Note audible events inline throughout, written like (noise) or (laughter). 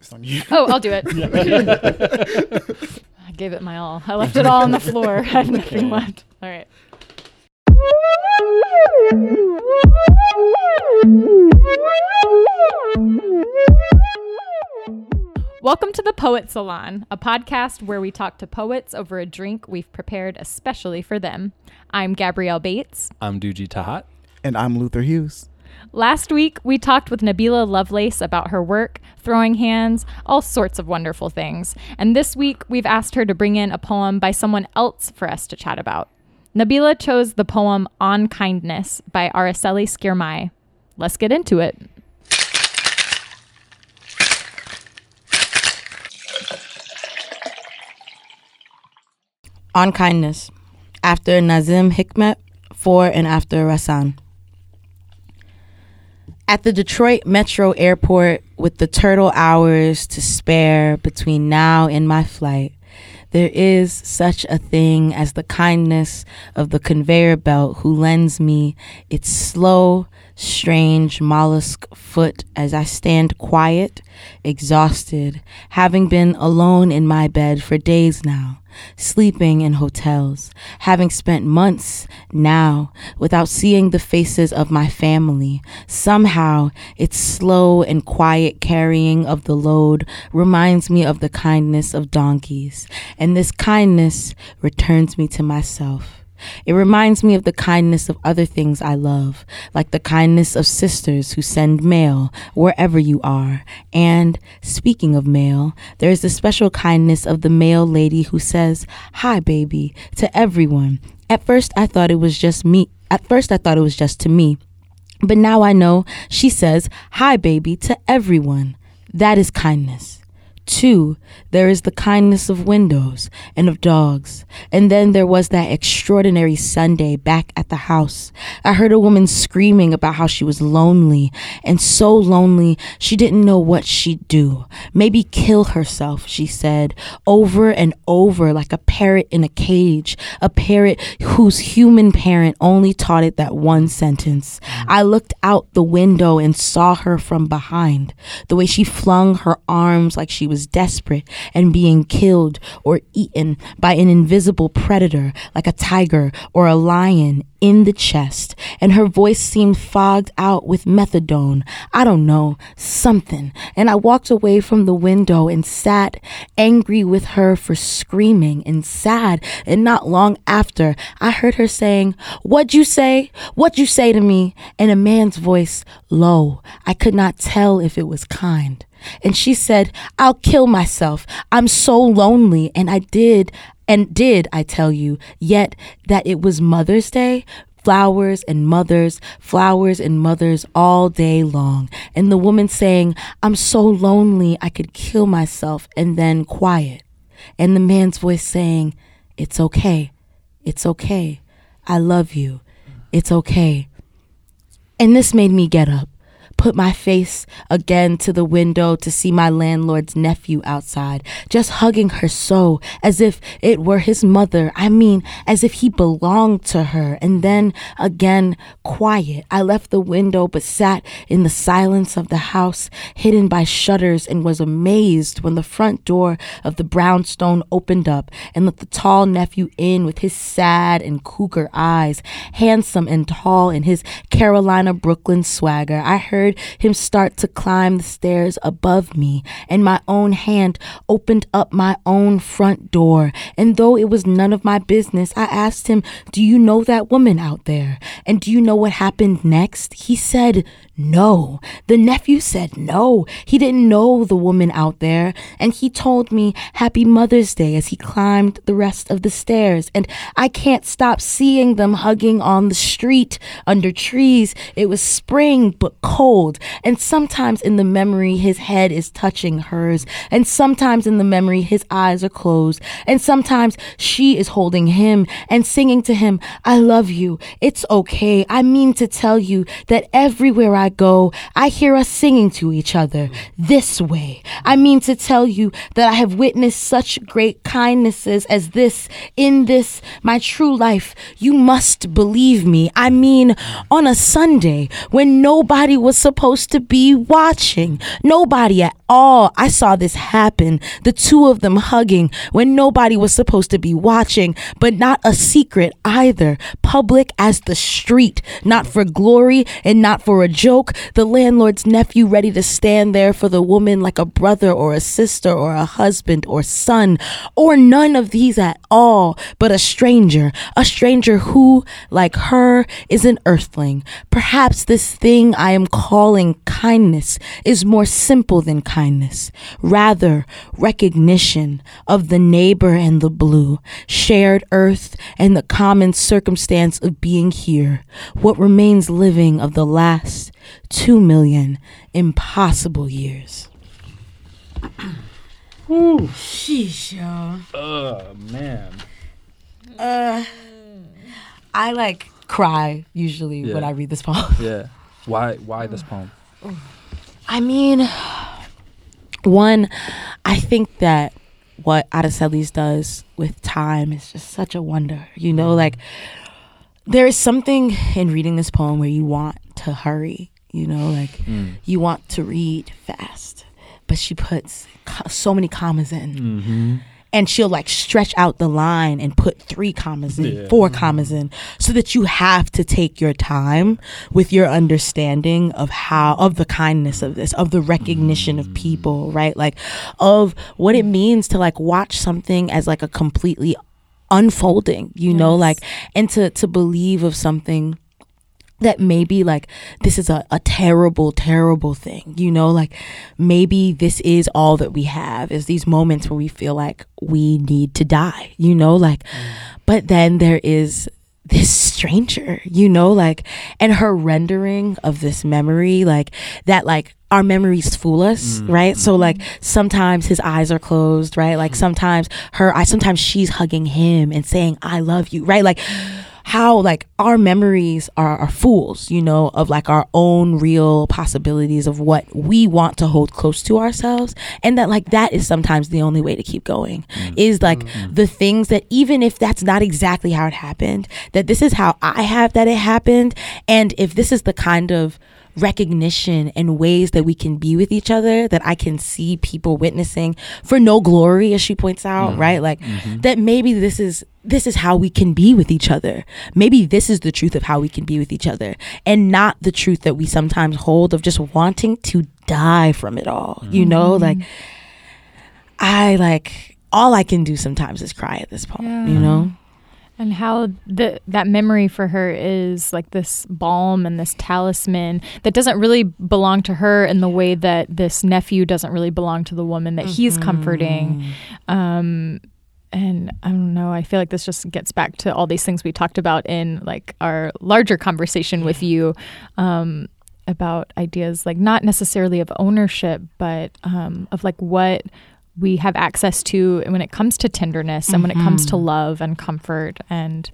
It's on you. (laughs) Oh, I'll do it. (laughs) I gave it my all. I left it all on the floor. I have nothing left. All right. Welcome to the Poet Salon, a podcast where we talk to poets over a drink we've prepared especially for them. I'm Gabrielle Bates. I'm Dujie Tahat. And I'm Luther Hughes. Last week, we talked with Nabila Lovelace about her work, throwing hands, all sorts of wonderful things. And this week, we've asked her to bring in a poem by someone else for us to chat about. Nabila chose the poem On Kindness by Aracelis Girmay. Let's get into it. On Kindness, after Nazim Hikmet, for and after Rasan. At the Detroit Metro Airport, with the turtle hours to spare between now and my flight, there is such a thing as the kindness of the conveyor belt who lends me its slow, strange mollusk foot as I stand quiet, exhausted, having been alone in my bed for days now sleeping in hotels, having spent months now without seeing the faces of my family. Somehow, its slow and quiet carrying of the load reminds me of the kindness of donkeys, and this kindness returns me to myself. It reminds me of the kindness of other things I love, like the kindness of sisters who send mail wherever you are. And speaking of mail, there is the special kindness of the mail lady who says, Hi, baby, to everyone. At first, I thought it was just me. At first, I thought it was just to me. But now I know she says, Hi, baby, to everyone. That is kindness. Two, there is the kindness of windows and of dogs. And then there was that extraordinary Sunday back at the house. I heard a woman screaming about how she was lonely and so lonely she didn't know what she'd do. Maybe kill herself, she said, over and over like a parrot in a cage, a parrot whose human parent only taught it that one sentence. Mm. I looked out the window and saw her from behind, the way she flung her arms like she was was desperate and being killed or eaten by an invisible predator like a tiger or a lion in the chest, and her voice seemed fogged out with methadone. I don't know, something. And I walked away from the window and sat angry with her for screaming and sad. And not long after, I heard her saying, What'd you say? What'd you say to me? And a man's voice, low. I could not tell if it was kind. And she said, I'll kill myself. I'm so lonely. And I did. And did I tell you yet that it was Mother's Day? Flowers and mothers, flowers and mothers all day long. And the woman saying, I'm so lonely I could kill myself. And then quiet. And the man's voice saying, It's okay. It's okay. I love you. It's okay. And this made me get up put my face again to the window to see my landlord's nephew outside, just hugging her so, as if it were his mother. I mean, as if he belonged to her. And then again, quiet. I left the window but sat in the silence of the house, hidden by shutters, and was amazed when the front door of the brownstone opened up and let the tall nephew in with his sad and cougar eyes, handsome and tall in his Carolina Brooklyn swagger. I heard heard him start to climb the stairs above me, and my own hand opened up my own front door. And though it was none of my business, I asked him, Do you know that woman out there? And do you know what happened next? He said, no. The nephew said no. He didn't know the woman out there. And he told me Happy Mother's Day as he climbed the rest of the stairs. And I can't stop seeing them hugging on the street under trees. It was spring, but cold. And sometimes in the memory, his head is touching hers. And sometimes in the memory, his eyes are closed. And sometimes she is holding him and singing to him, I love you. It's okay. I mean to tell you that everywhere I go, I hear us singing to each other this way. I mean to tell you that I have witnessed such great kindnesses as this in this, my true life. You must believe me. I mean, on a Sunday when nobody was supposed to be watching. Nobody at all. I saw this happen. The two of them hugging when nobody was supposed to be watching, but not a secret either. Public as the street, not for glory and not for a joke. The landlord's nephew ready to stand there for the woman like a brother or a sister or a husband or son, or none of these at all, but a stranger, a stranger who, like her, is an earthling. Perhaps this thing I am calling kindness is more simple than kindness, rather, recognition of the neighbor and the blue, shared earth and the common circumstance of being here, what remains living of the last two million impossible years. (clears throat) Ooh, Sheesh, y'all. Oh man. Uh, I like cry usually when I read this poem. Yeah. Why why this poem? I mean, one, I think that what Aracelis does with time is just such a wonder. You know, like there is something in reading this poem where you want to hurry. You know, like Mm. you want to read fast, but she puts co- so many commas in. Mm-hmm. And she'll like stretch out the line and put three commas in, Yeah. four mm-hmm. commas in, so that you have to take your time with your understanding of how of the kindness of this, of the recognition of people, right? Like of what it means to like watch something as like a completely unfolding, you know, like and to to believe of something that maybe like this is a, a terrible terrible thing you know? Like maybe this is all that we have is these moments where we feel like we need to die you know? Like mm. but then there is this stranger you know? Like and her rendering of this memory like that like our memories fool us mm, right? So like mm-hmm. sometimes his eyes are closed right? Like mm. sometimes her i sometimes she's hugging him and saying i love you right? Like how like our memories are, are fools you know of like our own real possibilities of what we want to hold close to ourselves and that like that is sometimes the only way to keep going mm. is like mm-hmm. the things that even if that's not exactly how it happened that this is how i have that it happened and if this is the kind of recognition and ways that we can be with each other that I can see people witnessing for no glory as she points out mm-hmm. right? Like mm-hmm. that maybe this is this is how we can be with each other. Maybe this is the truth of how we can be with each other and not the truth that we sometimes hold of just wanting to die from it all you know? Mm-hmm. Like I like all I can do sometimes is cry at this point Yeah. you know and how the that memory for her is like this balm and this talisman that doesn't really belong to her in the way that this nephew doesn't really belong to the woman that he's comforting. Um and I don't know. I feel like this just gets back to all these things we talked about in like our larger conversation with you um, about ideas like not necessarily of ownership, but um, of like what we have access to when it comes to tenderness and when it comes to love and comfort and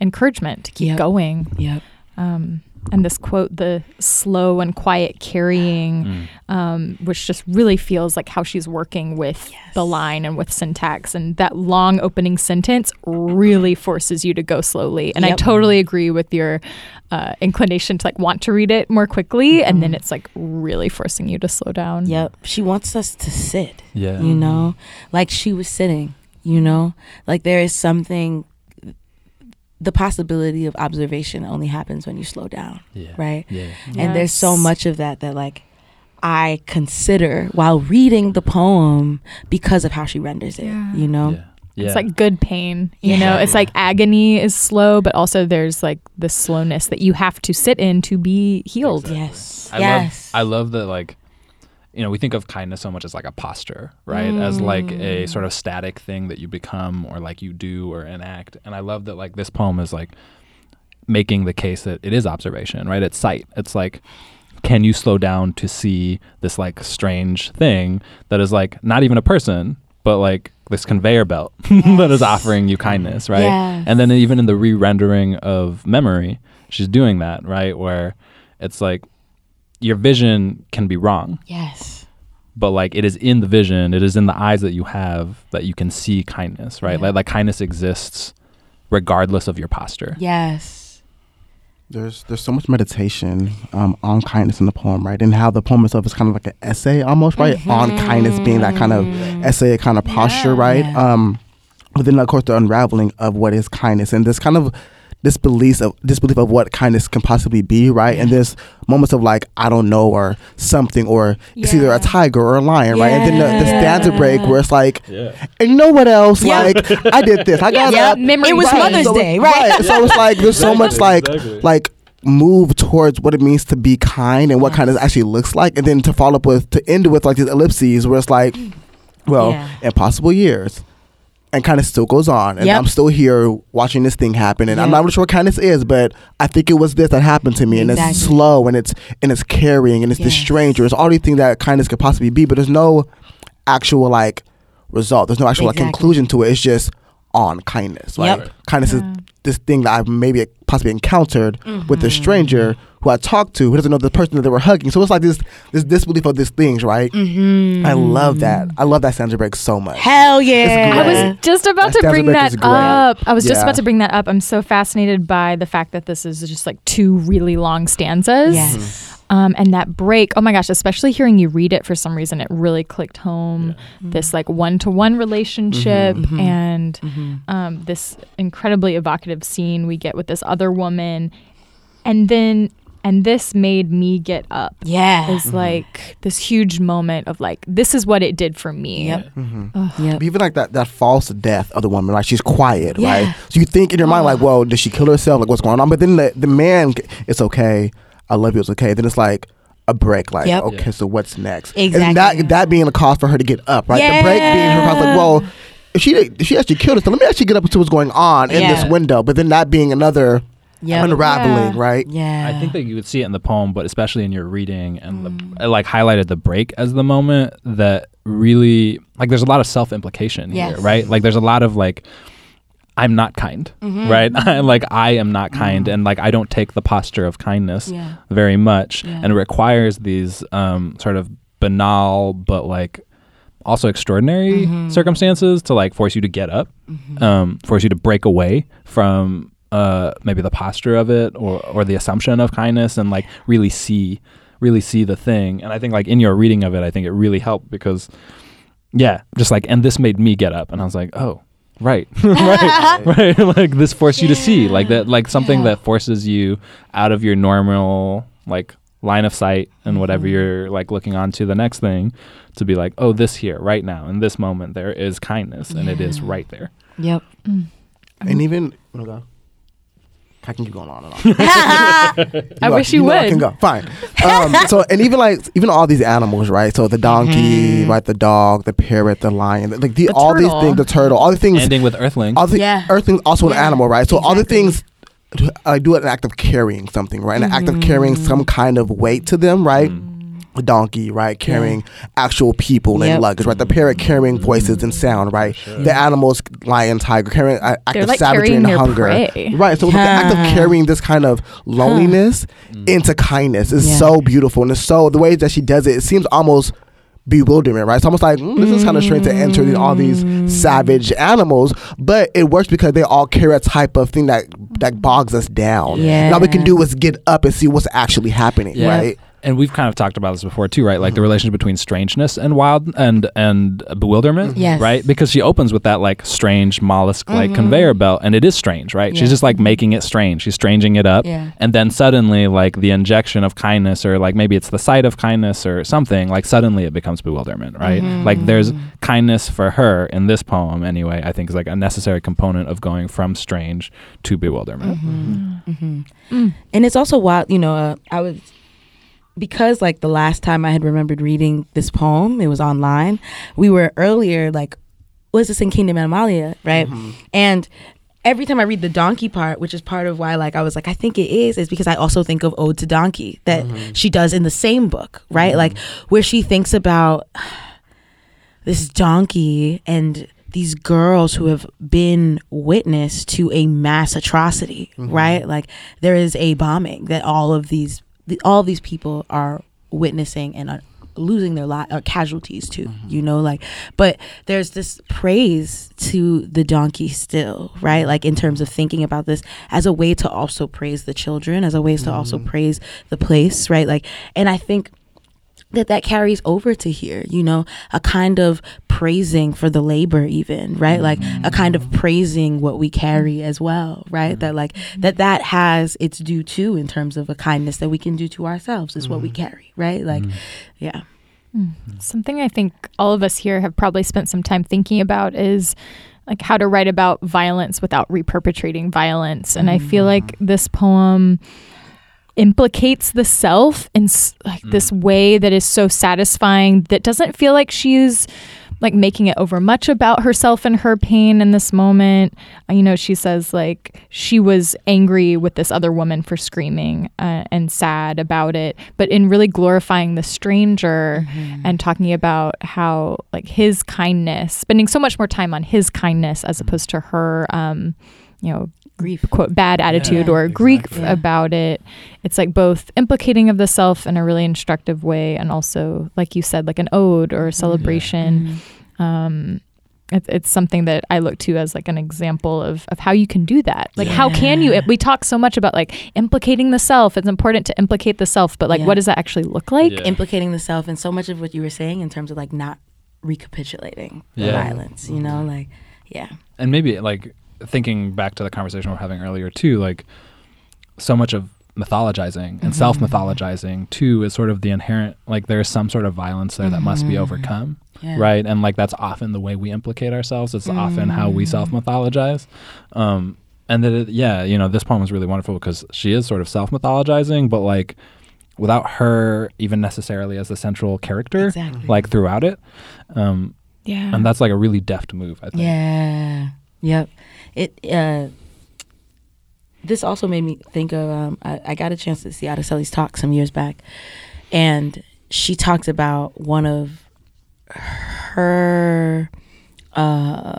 encouragement to keep Yep. going. yep Um, and this quote, the slow and quiet carrying, um, which just really feels like how she's working with the line and with syntax. And that long opening sentence really forces you to go slowly. And I totally agree with your uh, inclination to like want to read it more quickly. And then it's like really forcing you to slow down. Yep. She wants us to sit. Yeah. You know, like she was sitting, you know, like there is something, the possibility of observation only happens when you slow down, Yeah. right? Yeah. And there's so much of that that, like, I consider while reading the poem because of how she renders it, Yeah. you know? Yeah. Yeah. It's like good pain, you Yeah. know. It's like agony is slow, but also there's like the slowness that you have to sit in to be healed. Exactly. Yes. I yes. love I love that like you know, we think of kindness so much as like a posture, right? As like a mm. sort of static thing that you become or like you do or enact. And I love that like this poem is like making the case that it is observation, right? It's sight. It's like can you slow down to see this like strange thing that is like not even a person, but like this conveyor belt (laughs) that is offering you kindness, right? Yes. And then even in the re-rendering of memory, she's doing that, right? Where it's like your vision can be wrong, yes. But like it is in the vision, it is in the eyes that you have that you can see kindness, right? Yeah. Like, like kindness exists regardless of your posture. Yes. There's there's so much meditation um, on kindness in the poem, right? And how the poem itself is kind of like an essay almost, right? On kindness being that kind of essay kind of posture, Yeah. right? Yeah. Um, but then of course the unraveling of what is kindness and this kind of disbelief of disbelief of what kindness can possibly be, right? And there's moments of like I don't know or something or it's either a tiger or a lion, right? And then the, the Yeah. stanza break where it's like, Yeah. and you know what else? Yeah. Like I did this, I got (laughs) Yeah, up. memory It was lane. Mother's So Day, it's- right? So it's like there's so much like Exactly. like move towards what it means to be kind and what kindness actually looks like, and then to follow up with to end with like these ellipses where it's like, well, Yeah. impossible years. And kind of still goes on, and Yep. I'm still here watching this thing happen, and I'm not really sure what kindness is, but I think it was this that happened to me, and it's slow, and it's and it's carrying, and it's the Yes. stranger. It's all these things that kindness could possibly be, but there's no actual like result. There's no actual like conclusion to it. It's just on kindness, right? Yep. Kindness is Yeah. This thing that I've maybe possibly encountered with Mm-hmm. a stranger who I talked to who doesn't know the person that they were hugging. So it's like this this disbelief of these things, right? Mm-hmm. I love that. I love that stanza break so much. Hell yeah. I was just about That to bring break that is great. up. I was just about to bring that up. I'm so fascinated by the fact that this is just like two really long stanzas. Yes. Um, and that break, oh my gosh, especially hearing you read it for some reason, it really clicked home. This like one to one relationship Mm-hmm. and Mm-hmm. um, this incredibly evocative scene we get with this other woman. And then, and this made me get up. Yeah. Is like this huge moment of like, this is what it did for me. Yep. Mm-hmm. Yep. Even like that, that false death of the woman, like she's quiet, Yeah. right? So you think in your mind, like, well, did she kill herself? Like, what's going on? But then the, the man, it's okay. I love you. It's okay. Then it's like a break. Like, Yep. okay, so what's next? Exactly. And that that being the cause for her to get up, right? The break being her cause, like, well, if she if she actually killed herself, let me actually get up to what's going on in this window. But then that being another Yep. unraveling, Yeah. right? Yeah. I think that you would see it in the poem, but especially in your reading, and Mm. the, it, like highlighted the break as the moment that really like. There's a lot of self implication here, right? Like there's a lot of like, I'm not kind, Mm-hmm. right? (laughs) like I am not kind, and like I don't take the posture of kindness Yeah. very much, Yeah. and it requires these um, sort of banal but like also extraordinary Mm-hmm. circumstances to like force you to get up, um, force you to break away from uh, maybe the posture of it or or the assumption of kindness and like really see really see the thing. And I think like in your reading of it, I think it really helped because yeah, just like and this made me get up and I was like, oh. Right, (laughs) right, (laughs) right. (laughs) like this forced you to see, like that, like something Yeah. that forces you out of your normal like line of sight and whatever Mm-hmm. you're like looking on to the next thing to be like oh this here right now in this moment there is kindness and it is right there Yep. And even wanna go? I can keep going on and on. (laughs) I know wish you know I can go. Fine. Um, so and even like even all these animals, right? So the donkey, right? The dog, the parrot, the lion, like the, The all these things, the turtle, all the things. ending with earthling all the Yeah. earthlings also an animal, right? So all the things I do an act of carrying something, right? An act of carrying Mm-hmm. some kind of weight to them, right? A donkey, right? Carrying actual people Yep. and luggage, right? The parrot carrying voices and sound, right? The animals, lion, tiger, carrying a- act They're of like savagery and hunger, prey. right? So it's like the act of carrying this kind of loneliness into kindness is Yeah. so beautiful, and it's so the way that she does it, it seems almost bewilderment, right? It's almost like mm, this is kind of strange to enter the, all these savage animals, but it works because they all carry a type of thing that that bogs us down. Yeah. And all we can do is get up and see what's actually happening, Yeah. right? And we've kind of talked about this before too right? Like the mm-hmm. relationship between strangeness and wild and and bewilderment mm-hmm. Yes. right? Because she opens with that like strange mollusk like mm-hmm. conveyor belt and it is strange right? Yeah. she's just like making it strange. She's stranging it up. Yeah. and then suddenly like the injection of kindness or like maybe it's the sight of kindness or something like suddenly it becomes bewilderment right? Like there's kindness for her in this poem anyway i think is like a necessary component of going from strange to bewilderment. Mm-hmm. Mm. And it's also wild, you know, uh, I was because like the last time I had remembered reading this poem, it was online. We were earlier like was this in Kingdom Animalia, right? Mm-hmm. And every time I read the donkey part, which is part of why like I was like I think it is is because I also think of Ode to Donkey that mm-hmm. she does in the same book, right? Mm-hmm. Like where she thinks about (sighs) this donkey and these girls who have been witness to a mass atrocity, right? Like there is a bombing that all of these the, all these people are witnessing and uh, losing their lot uh, casualties too you know like but there's this praise to the donkey still right? Like in terms of thinking about this as a way to also praise the children as a way to also praise the place right? Like and i think that that carries over to here you know a kind of praising for the labor even right? Like a kind of mm-hmm. praising what we carry as well right? That like mm-hmm. that that has its due too in terms of a kindness that we can do to ourselves is what we mm-hmm. carry right? Like yeah. Hmm. Something I think all of us here have probably spent some time thinking about is like how to write about violence without reperpetrating violence. And I feel like this poem implicates the self in like this way that is so satisfying that doesn't feel like she's like making it over much about herself and her pain in this moment. Uh, You know, she says like she was angry with this other woman for screaming uh, and sad about it, but in really glorifying the stranger and talking about how like his kindness, spending so much more time on his kindness as opposed to her, um, you know, grief quote bad attitude Yeah, or grief exactly. about it. It's like both implicating of the self in a really instructive way and also like you said like an ode or a celebration. Um it's, it's something that i look to as like an example of, of how you can do that. Like how can you? We talk so much about like implicating the self. It's important to implicate the self but like Yeah. what does that actually look like? Yeah. implicating the self and so much of what you were saying in terms of like not recapitulating the violence you know like yeah. And maybe like thinking back to the conversation we are having earlier too like so much of mythologizing and self mythologizing too is sort of the inherent like there's some sort of violence there that must be overcome Yeah. right and like that's often the way we implicate ourselves it's often how we self mythologize um and that it, yeah you know this poem is really wonderful because she is sort of self mythologizing but like without her even necessarily as the central character Exactly. like throughout it um yeah and that's like a really deft move i think Yeah. Yep. It uh this also made me think of um I, I got a chance to see Aracelis talk some years back and she talked about one of her uh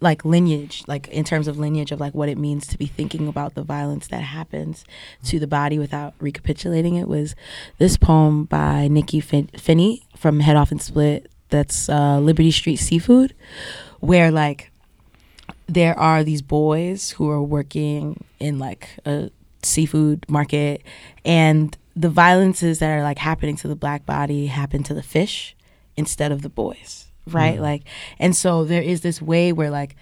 like lineage like in terms of lineage of like what it means to be thinking about the violence that happens to the body without recapitulating it was this poem by Nikky fin- Finney from Head Off and Split that's uh, Liberty Street Seafood where like there are these boys who are working in like a seafood market and the violences that are like happening to the black body happen to the fish instead of the boys right? Mm. Like and so there is this way where like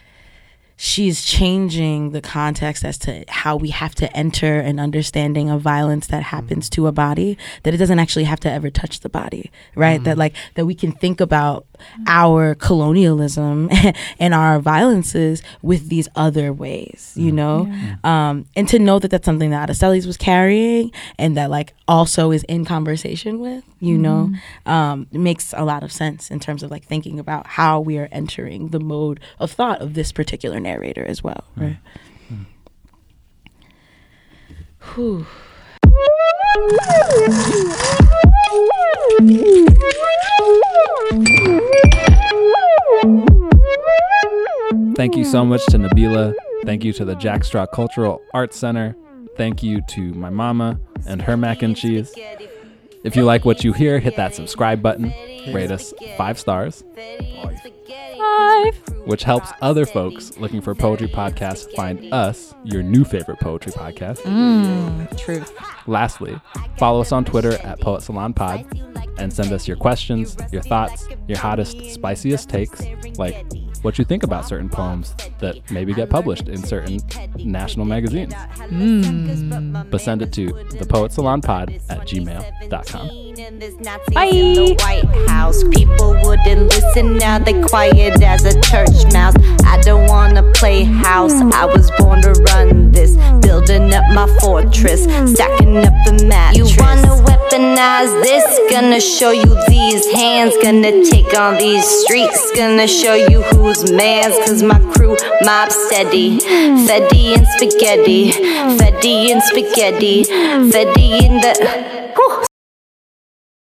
she's changing the context as to how we have to enter an understanding of violence that happens mm. to a body that it doesn't actually have to ever touch the body right? Mm. That like that we can think about our colonialism (laughs) and our violences with these other ways you know? Um and to know that that's something that Aracelis was carrying and that like also is in conversation with you know um makes a lot of sense in terms of like thinking about how we are entering the mode of thought of this particular narrator as well. Right. Whew. Thank you so much to Nabila. Thank you to the Jack Straw Cultural Arts Center. Thank you to my mama and her mac and cheese. If you like what you hear, hit that subscribe button, rate us five stars, Five. which helps other folks looking for poetry podcasts find us, your new favorite poetry podcast. Mm, truth Lastly, follow us on Twitter at Poet Salon Pod and send us your questions, your thoughts, your hottest, spiciest takes, like what you think about certain poems that maybe get published in certain national magazines. Hmm. But send it to thepoetsalonpod at gmail.com. Bye. In the White House, people wouldn't listen. Now they quiet as a church mouse. I don't wanna play house. I was born to run this, building up my fortress, stacking up the mattress. You wanna this? Gonna show you these hands. Gonna take on these streets. Gonna show you who's man's. Cause my crew mob steady. Fetty and spaghetti. Fetty and spaghetti. Fetty in the.